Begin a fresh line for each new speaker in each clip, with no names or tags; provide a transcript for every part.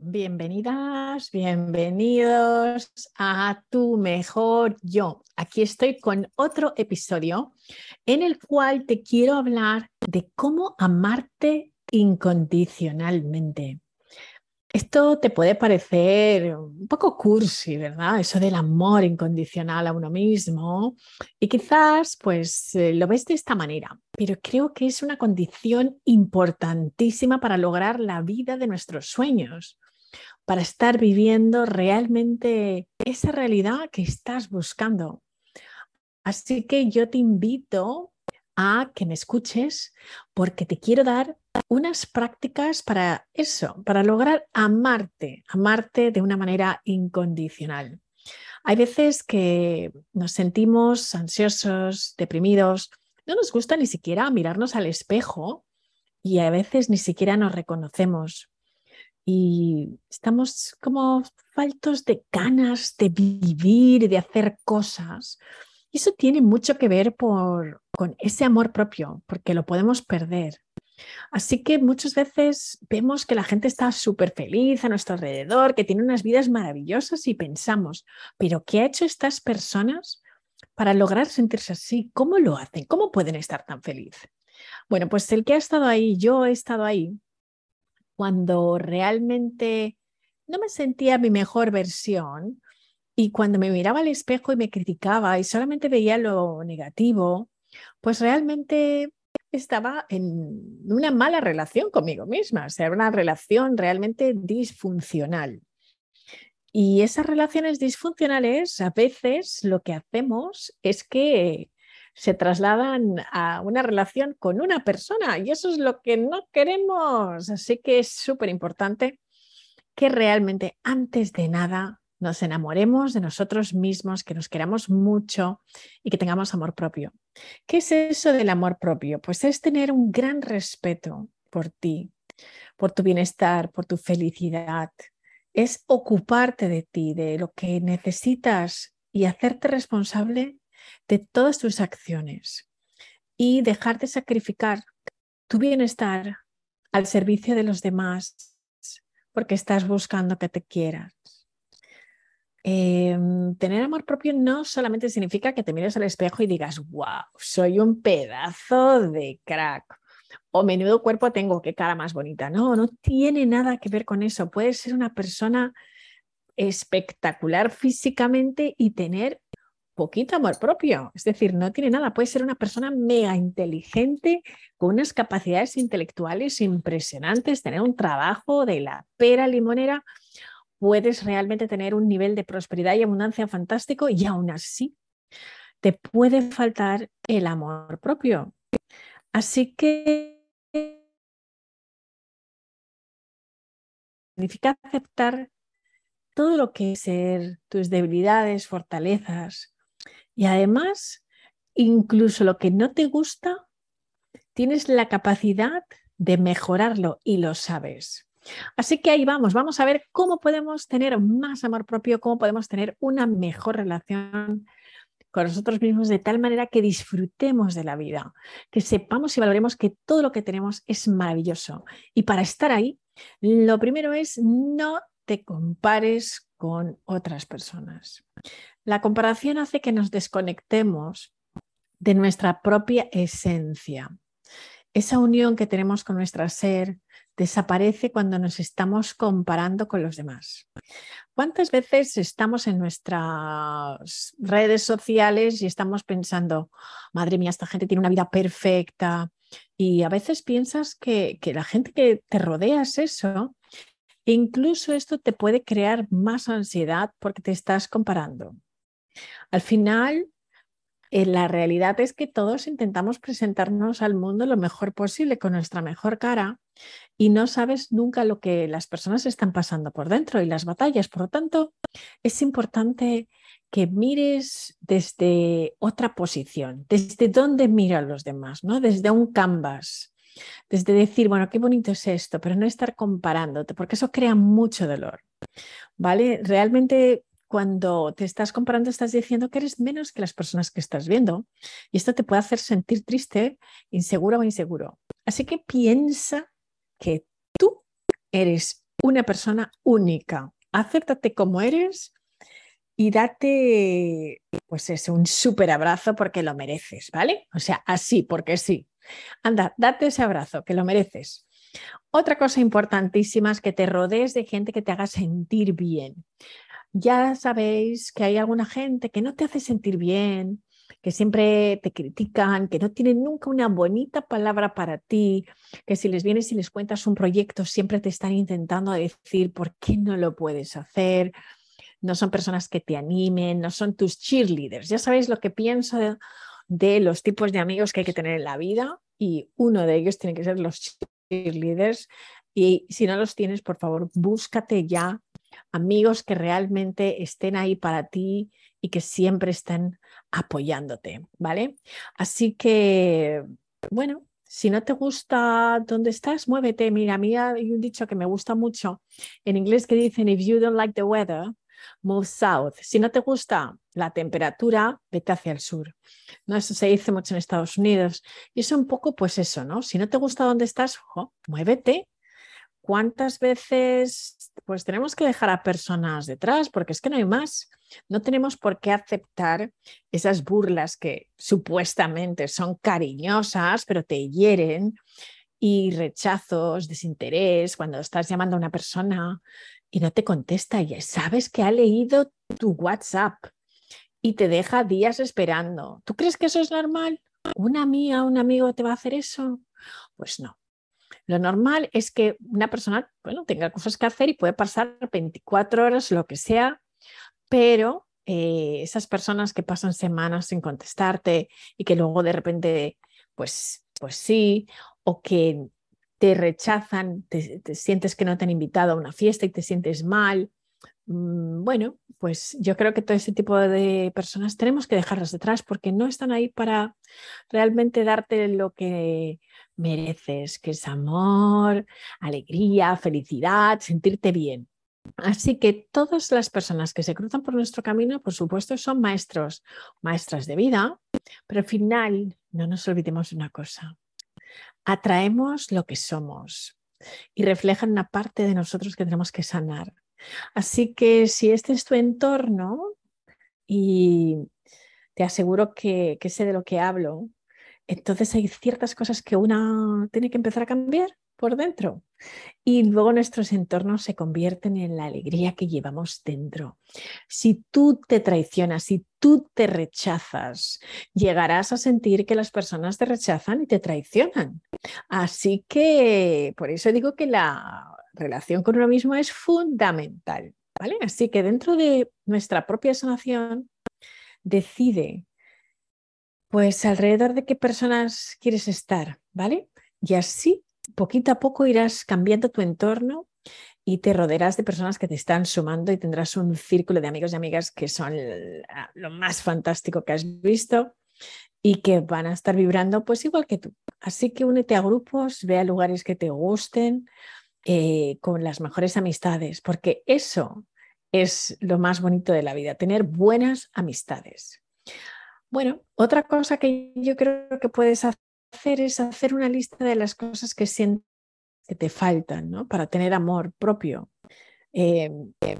Bienvenidas, bienvenidos a Tu Mejor Yo. Aquí estoy con otro episodio en el cual te quiero hablar de cómo amarte incondicionalmente. Esto te puede parecer un poco cursi, ¿verdad? Eso del amor incondicional a uno mismo. Y quizás pues eh, lo ves de esta manera, pero creo que es una condición importantísima para lograr la vida de nuestros sueños para estar viviendo realmente esa realidad que estás buscando. Así que yo te invito a que me escuches porque te quiero dar unas prácticas para eso, para lograr amarte, amarte de una manera incondicional. Hay veces que nos sentimos ansiosos, deprimidos, no nos gusta ni siquiera mirarnos al espejo y a veces ni siquiera nos reconocemos y estamos como faltos de ganas de vivir de hacer cosas. Y eso tiene mucho que ver por, con ese amor propio, porque lo podemos perder. Así que muchas veces vemos que la gente está súper feliz a nuestro alrededor, que tiene unas vidas maravillosas y pensamos, pero ¿qué ha hecho estas personas para lograr sentirse así? ¿Cómo lo hacen? ¿Cómo pueden estar tan felices? Bueno, pues el que ha estado ahí, yo he estado ahí, cuando realmente no me sentía mi mejor versión y cuando me miraba al espejo y me criticaba y solamente veía lo negativo, pues realmente estaba en una mala relación conmigo misma, o sea, una relación realmente disfuncional. Y esas relaciones disfuncionales, a veces lo que hacemos es que se trasladan a una relación con una persona y eso es lo que no queremos. Así que es súper importante que realmente antes de nada nos enamoremos de nosotros mismos, que nos queramos mucho y que tengamos amor propio. ¿Qué es eso del amor propio? Pues es tener un gran respeto por ti, por tu bienestar, por tu felicidad. Es ocuparte de ti, de lo que necesitas y hacerte responsable de todas tus acciones y dejar de sacrificar tu bienestar al servicio de los demás porque estás buscando que te quieras. Em, tener amor propio no solamente significa que te mires al espejo y digas, wow, soy un pedazo de crack. O menudo cuerpo tengo, qué cara más bonita. No, no tiene nada que ver con eso. Puedes ser una persona espectacular físicamente y tener poquito amor propio. Es decir, no tiene nada. Puede ser una persona mega inteligente, con unas capacidades intelectuales impresionantes, tener un trabajo de la pera limonera. Puedes realmente tener un nivel de prosperidad y abundancia fantástico y aún así te puede faltar el amor propio. Así que significa aceptar todo lo que es ser tus debilidades, fortalezas, y además, incluso lo que no te gusta, tienes la capacidad de mejorarlo y lo sabes. Así que ahí vamos, vamos a ver cómo podemos tener más amor propio, cómo podemos tener una mejor relación con nosotros mismos de tal manera que disfrutemos de la vida, que sepamos y valoremos que todo lo que tenemos es maravilloso. Y para estar ahí, lo primero es no te compares con otras personas. La comparación hace que nos desconectemos de nuestra propia esencia. Esa unión que tenemos con nuestra ser desaparece cuando nos estamos comparando con los demás. ¿Cuántas veces estamos en nuestras redes sociales y estamos pensando, madre mía, esta gente tiene una vida perfecta? Y a veces piensas que, que la gente que te rodea es eso incluso esto te puede crear más ansiedad porque te estás comparando. Al final, eh, la realidad es que todos intentamos presentarnos al mundo lo mejor posible con nuestra mejor cara y no sabes nunca lo que las personas están pasando por dentro y las batallas. Por lo tanto, es importante que mires desde otra posición, desde dónde miran los demás, ¿no? Desde un canvas desde decir, bueno, qué bonito es esto, pero no estar comparándote, porque eso crea mucho dolor, ¿vale? Realmente cuando te estás comparando estás diciendo que eres menos que las personas que estás viendo y esto te puede hacer sentir triste, inseguro o inseguro. Así que piensa que tú eres una persona única. Acéptate como eres y date, pues eso, un súper abrazo porque lo mereces, ¿vale? O sea, así, porque sí. Anda, date ese abrazo, que lo mereces. Otra cosa importantísima es que te rodees de gente que te haga sentir bien. Ya sabéis que hay alguna gente que no te hace sentir bien, que siempre te critican, que no tienen nunca una bonita palabra para ti, que si les vienes y les cuentas un proyecto siempre te están intentando decir por qué no lo puedes hacer. No son personas que te animen, no son tus cheerleaders. Ya sabéis lo que pienso de, de los tipos de amigos que hay que tener en la vida y uno de ellos tiene que ser los cheerleaders. Y si no los tienes, por favor, búscate ya amigos que realmente estén ahí para ti y que siempre estén apoyándote, ¿vale? Así que, bueno, si no te gusta dónde estás, muévete. Mira, a mí hay un dicho que me gusta mucho en inglés que dicen, if you don't like the weather, move south. Si no te gusta la temperatura, vete hacia el sur. ¿No? Eso se dice mucho en Estados Unidos. Y es un poco, pues eso, ¿no? Si no te gusta dónde estás, muévete ¿cuántas veces pues tenemos que dejar a personas detrás? Porque es que no hay más. No tenemos por qué aceptar esas burlas que supuestamente son cariñosas, pero te hieren, y rechazos, desinterés, cuando estás llamando a una persona y no te contesta y sabes que ha leído tu WhatsApp y te deja días esperando. ¿Tú crees que eso es normal? ¿Una amiga, un amigo te va a hacer eso? Pues no. Lo normal es que una persona bueno, tenga cosas que hacer y puede pasar 24 horas, lo que sea, pero eh, esas personas que pasan semanas sin contestarte y que luego de repente, pues, pues sí, o que te rechazan, te, sientes que no te han invitado a una fiesta y te sientes mal. Mm, bueno, pues yo creo que todo ese tipo de personas tenemos que dejarlas detrás porque no están ahí para realmente darte lo que mereces, que es amor, alegría, felicidad, sentirte bien. Así que todas las personas que se cruzan por nuestro camino, por supuesto, son maestros, maestras de vida, pero al final no nos olvidemos de una cosa. Atraemos lo que somos y reflejan una parte de nosotros que tenemos que sanar. Así que si este es tu entorno y te aseguro que, que sé de lo que hablo, entonces hay ciertas cosas que una tiene que empezar a cambiar por dentro y luego nuestros entornos se convierten en la alegría que llevamos dentro. Si tú te traicionas, si tú te rechazas, llegarás a sentir que las personas te rechazan y te traicionan. Así que por eso digo que la relación con uno mismo es fundamental. ¿vale? Así que dentro de nuestra propia sanación, decide pues alrededor de qué personas quieres estar, ¿vale? Y así, poquito a poco irás cambiando tu entorno y te rodearás de personas que te están sumando y tendrás un círculo de amigos y amigas que son lo más fantástico que has visto y que van a estar vibrando pues igual que tú. Así que únete a grupos, ve a lugares que te gusten eh, con las mejores amistades, porque eso es lo más bonito de la vida, tener buenas amistades. Bueno, otra cosa que yo creo que puedes hacer es hacer una lista de las cosas que sientes que te faltan, ¿no? Para tener amor propio. Eh,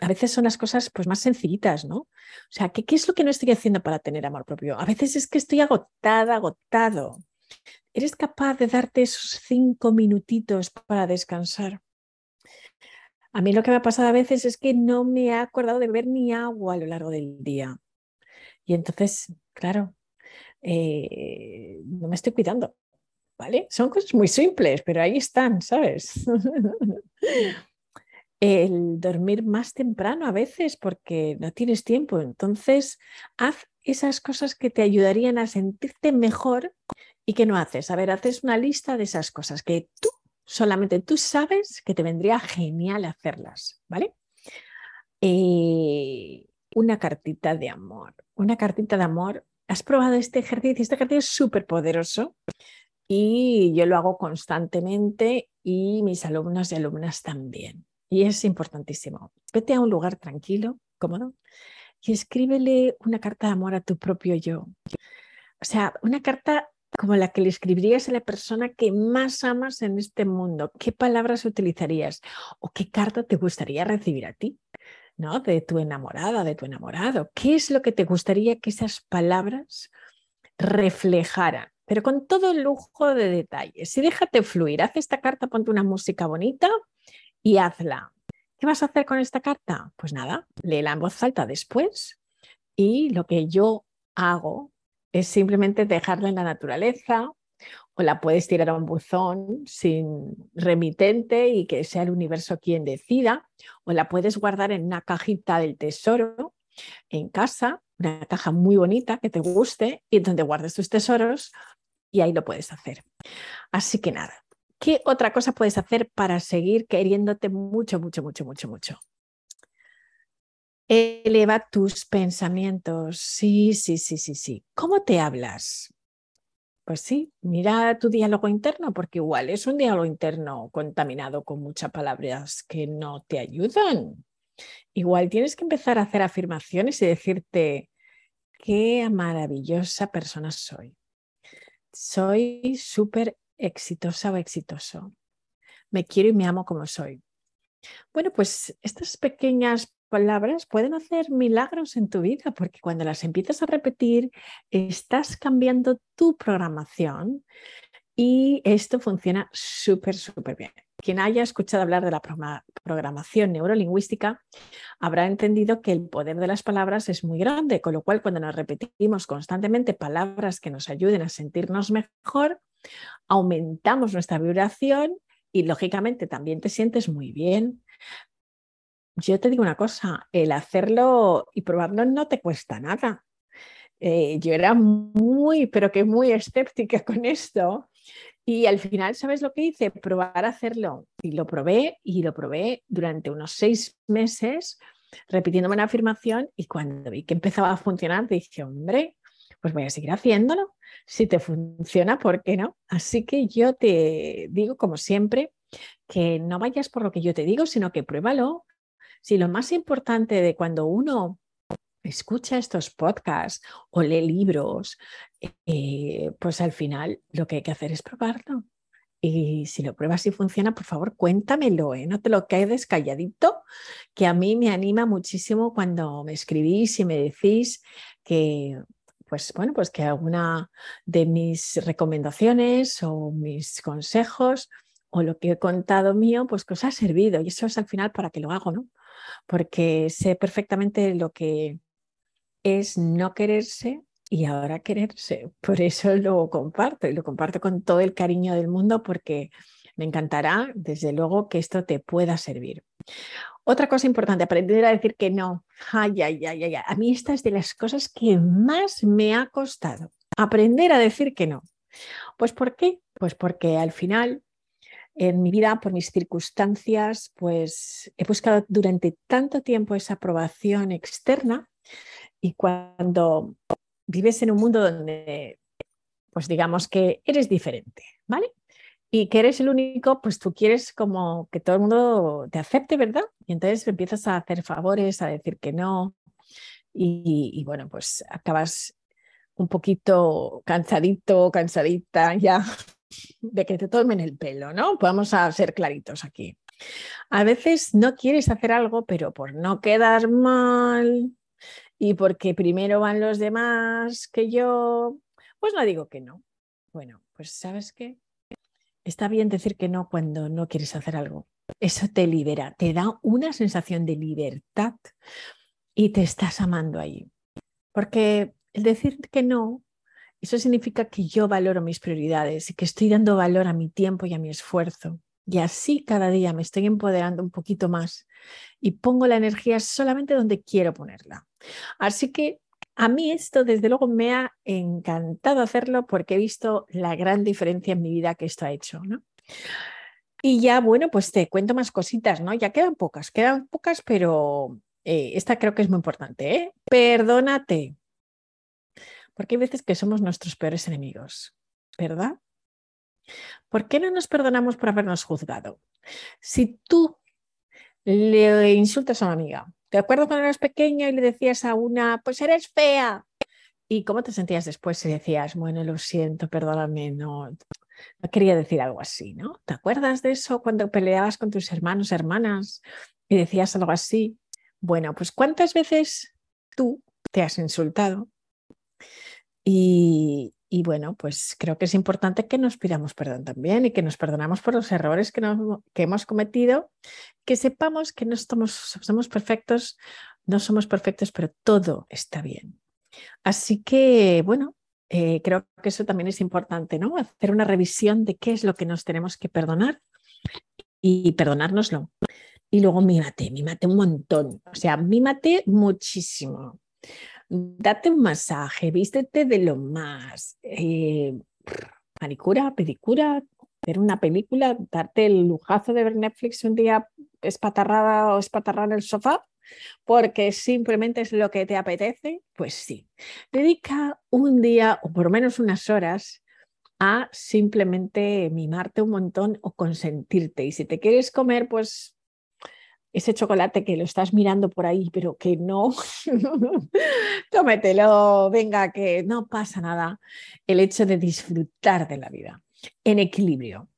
a veces son las cosas pues, más sencillitas, ¿no? O sea, ¿qué, ¿qué es lo que no estoy haciendo para tener amor propio? A veces es que estoy agotada, agotado. ¿Eres capaz de darte esos cinco minutitos para descansar? A mí lo que me ha pasado a veces es que no me he acordado de beber ni agua a lo largo del día. Y entonces, claro, eh, no me estoy cuidando, ¿vale? Son cosas muy simples, pero ahí están, ¿sabes? El dormir más temprano a veces porque no tienes tiempo. Entonces, haz esas cosas que te ayudarían a sentirte mejor y que no haces. A ver, haces una lista de esas cosas que tú, solamente tú sabes que te vendría genial hacerlas, ¿vale? Eh, una cartita de amor. Una cartita de amor. ¿Has probado este ejercicio? Este ejercicio es súper poderoso y yo lo hago constantemente y mis alumnos y alumnas también. Y es importantísimo. Vete a un lugar tranquilo, cómodo, y escríbele una carta de amor a tu propio yo. O sea, una carta como la que le escribirías a la persona que más amas en este mundo? ¿Qué palabras utilizarías? ¿O qué carta te gustaría recibir a ti? ¿No? De tu enamorada, de tu enamorado. ¿Qué es lo que te gustaría que esas palabras reflejaran? Pero con todo el lujo de detalles. Y déjate fluir. Haz esta carta, ponte una música bonita y hazla. ¿Qué vas a hacer con esta carta? Pues nada, léela en voz alta después. Y lo que yo hago es simplemente dejarla en la naturaleza o la puedes tirar a un buzón sin remitente y que sea el universo quien decida, o la puedes guardar en una cajita del tesoro en casa, una caja muy bonita que te guste y donde guardes tus tesoros y ahí lo puedes hacer. Así que nada, ¿qué otra cosa puedes hacer para seguir queriéndote mucho, mucho, mucho, mucho, mucho? Eleva tus pensamientos. Sí, sí, sí, sí, sí. ¿Cómo te hablas? Pues sí, mira tu diálogo interno, porque igual es un diálogo interno contaminado con muchas palabras que no te ayudan. Igual tienes que empezar a hacer afirmaciones y decirte, qué maravillosa persona soy. Soy súper exitosa o exitoso. Me quiero y me amo como soy. Bueno, pues estas pequeñas palabras pueden hacer milagros en tu vida porque cuando las empiezas a repetir, estás cambiando tu programación y esto funciona súper, súper bien. Quien haya escuchado hablar de la programación neurolingüística habrá entendido que el poder de las palabras es muy grande, con lo cual cuando nos repetimos constantemente palabras que nos ayuden a sentirnos mejor, aumentamos nuestra vibración y lógicamente también te sientes muy bien. Yo te digo una cosa, el hacerlo y probarlo no te cuesta nada. Eh, yo era muy, pero que muy escéptica con esto. Y al final, ¿sabes lo que hice? Probar a hacerlo. Y lo probé y lo probé durante unos seis meses, repitiéndome una afirmación. Y cuando vi que empezaba a funcionar, dije, hombre, pues voy a seguir haciéndolo. Si te funciona, ¿por qué no? Así que yo te digo, como siempre, que no vayas por lo que yo te digo, sino que pruébalo, si lo más importante de cuando uno escucha estos podcasts o lee libros, eh, pues al final lo que hay que hacer es probarlo. Y si lo pruebas y funciona, por favor, cuéntamelo, ¿eh? no te lo quedes calladito, que a mí me anima muchísimo cuando me escribís y me decís que, pues bueno, pues que alguna de mis recomendaciones o mis consejos o lo que he contado mío, pues que os ha servido. Y eso es al final para que lo hago, ¿no? Porque sé perfectamente lo que es no quererse y ahora quererse. Por eso lo comparto y lo comparto con todo el cariño del mundo porque me encantará, desde luego, que esto te pueda servir. Otra cosa importante, aprender a decir que no. Ay, ay, ay, ay. A mí esta es de las cosas que más me ha costado. Aprender a decir que no. Pues ¿por qué? Pues porque al final en mi vida, por mis circunstancias, pues he buscado durante tanto tiempo esa aprobación externa y cuando vives en un mundo donde, pues digamos que eres diferente, ¿vale? Y que eres el único, pues tú quieres como que todo el mundo te acepte, ¿verdad? Y entonces empiezas a hacer favores, a decir que no. Y, y bueno, pues acabas un poquito cansadito, cansadita ya de que te tomen el pelo, ¿no? Vamos a ser claritos aquí. A veces no quieres hacer algo, pero por no quedar mal y porque primero van los demás que yo, pues no digo que no. Bueno, pues sabes qué? Está bien decir que no cuando no quieres hacer algo. Eso te libera, te da una sensación de libertad y te estás amando ahí. Porque el decir que no eso significa que yo valoro mis prioridades y que estoy dando valor a mi tiempo y a mi esfuerzo. Y así cada día me estoy empoderando un poquito más y pongo la energía solamente donde quiero ponerla. Así que a mí esto desde luego me ha encantado hacerlo porque he visto la gran diferencia en mi vida que esto ha hecho. ¿no? Y ya, bueno, pues te cuento más cositas, ¿no? Ya quedan pocas, quedan pocas, pero eh, esta creo que es muy importante. ¿eh? Perdónate. Porque hay veces que somos nuestros peores enemigos, ¿verdad? ¿Por qué no nos perdonamos por habernos juzgado? Si tú le insultas a una amiga, ¿te acuerdas cuando eras pequeña y le decías a una, pues eres fea? ¿Y cómo te sentías después si decías, bueno, lo siento, perdóname, no, no quería decir algo así, ¿no? ¿Te acuerdas de eso cuando peleabas con tus hermanos, hermanas y decías algo así? Bueno, pues ¿cuántas veces tú te has insultado? Y, y bueno, pues creo que es importante que nos pidamos perdón también y que nos perdonamos por los errores que, que hemos cometido, que sepamos que no somos, somos perfectos, no somos perfectos, pero todo está bien. Así que, bueno, eh, creo que eso también es importante, ¿no? Hacer una revisión de qué es lo que nos tenemos que perdonar y perdonárnoslo. Y luego mímate, mímate un montón. O sea, mímate muchísimo date un masaje, vístete de lo más, eh, manicura, pedicura, ver una película, darte el lujazo de ver Netflix un día espatarrada o espatarrada en el sofá, porque simplemente es lo que te apetece, pues sí. Dedica un día o por lo menos unas horas a simplemente mimarte un montón o consentirte. Y si te quieres comer, pues ese chocolate que lo estás mirando por ahí, pero que no, tómetelo, venga, que no pasa nada. El hecho de disfrutar de la vida en equilibrio.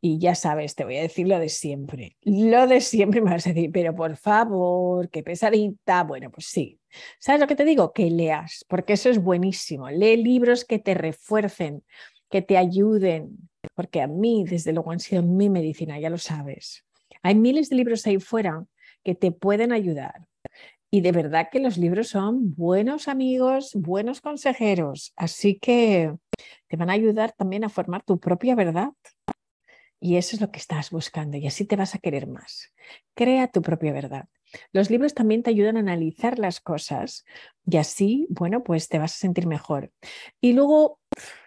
Y ya sabes, te voy a decir lo de siempre. Lo de siempre me vas a decir, pero por favor, qué pesadita. Bueno, pues sí. ¿Sabes lo que te digo? Que leas, porque eso es buenísimo. Lee libros que te refuercen, que te ayuden, porque a mí, desde luego, han sido mi medicina, ya lo sabes. Hay miles de libros ahí fuera que te pueden ayudar. Y de verdad que los libros son buenos amigos, buenos consejeros. Así que te van a ayudar también a formar tu propia verdad. Y eso es lo que estás buscando y así te vas a querer más. Crea tu propia verdad. Los libros también te ayudan a analizar las cosas y así, bueno, pues te vas a sentir mejor. Y luego,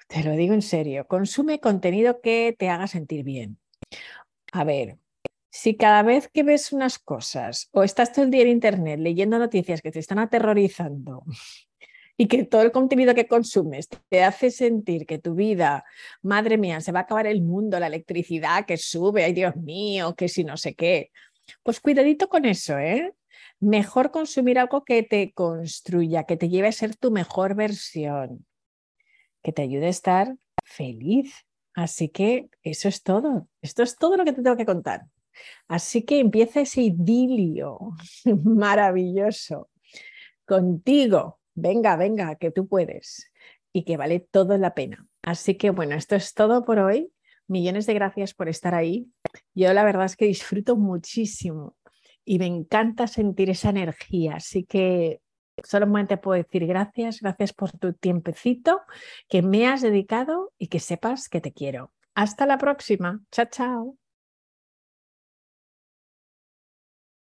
te lo digo en serio, consume contenido que te haga sentir bien. A ver, si cada vez que ves unas cosas o estás todo el día en Internet leyendo noticias que te están aterrorizando y que todo el contenido que consumes te hace sentir que tu vida, madre mía, se va a acabar el mundo, la electricidad que sube, ay Dios mío, que si no sé qué, pues cuidadito con eso, ¿eh? Mejor consumir algo que te construya, que te lleve a ser tu mejor versión, que te ayude a estar feliz. Así que eso es todo. Esto es todo lo que te tengo que contar. Así que empieza ese idilio maravilloso contigo. Venga, venga, que tú puedes y que vale todo la pena. Así que bueno, esto es todo por hoy. Millones de gracias por estar ahí. Yo la verdad es que disfruto muchísimo y me encanta sentir esa energía. Así que solamente puedo decir gracias, gracias por tu tiempecito que me has dedicado y que sepas que te quiero. Hasta la próxima. Chao, chao.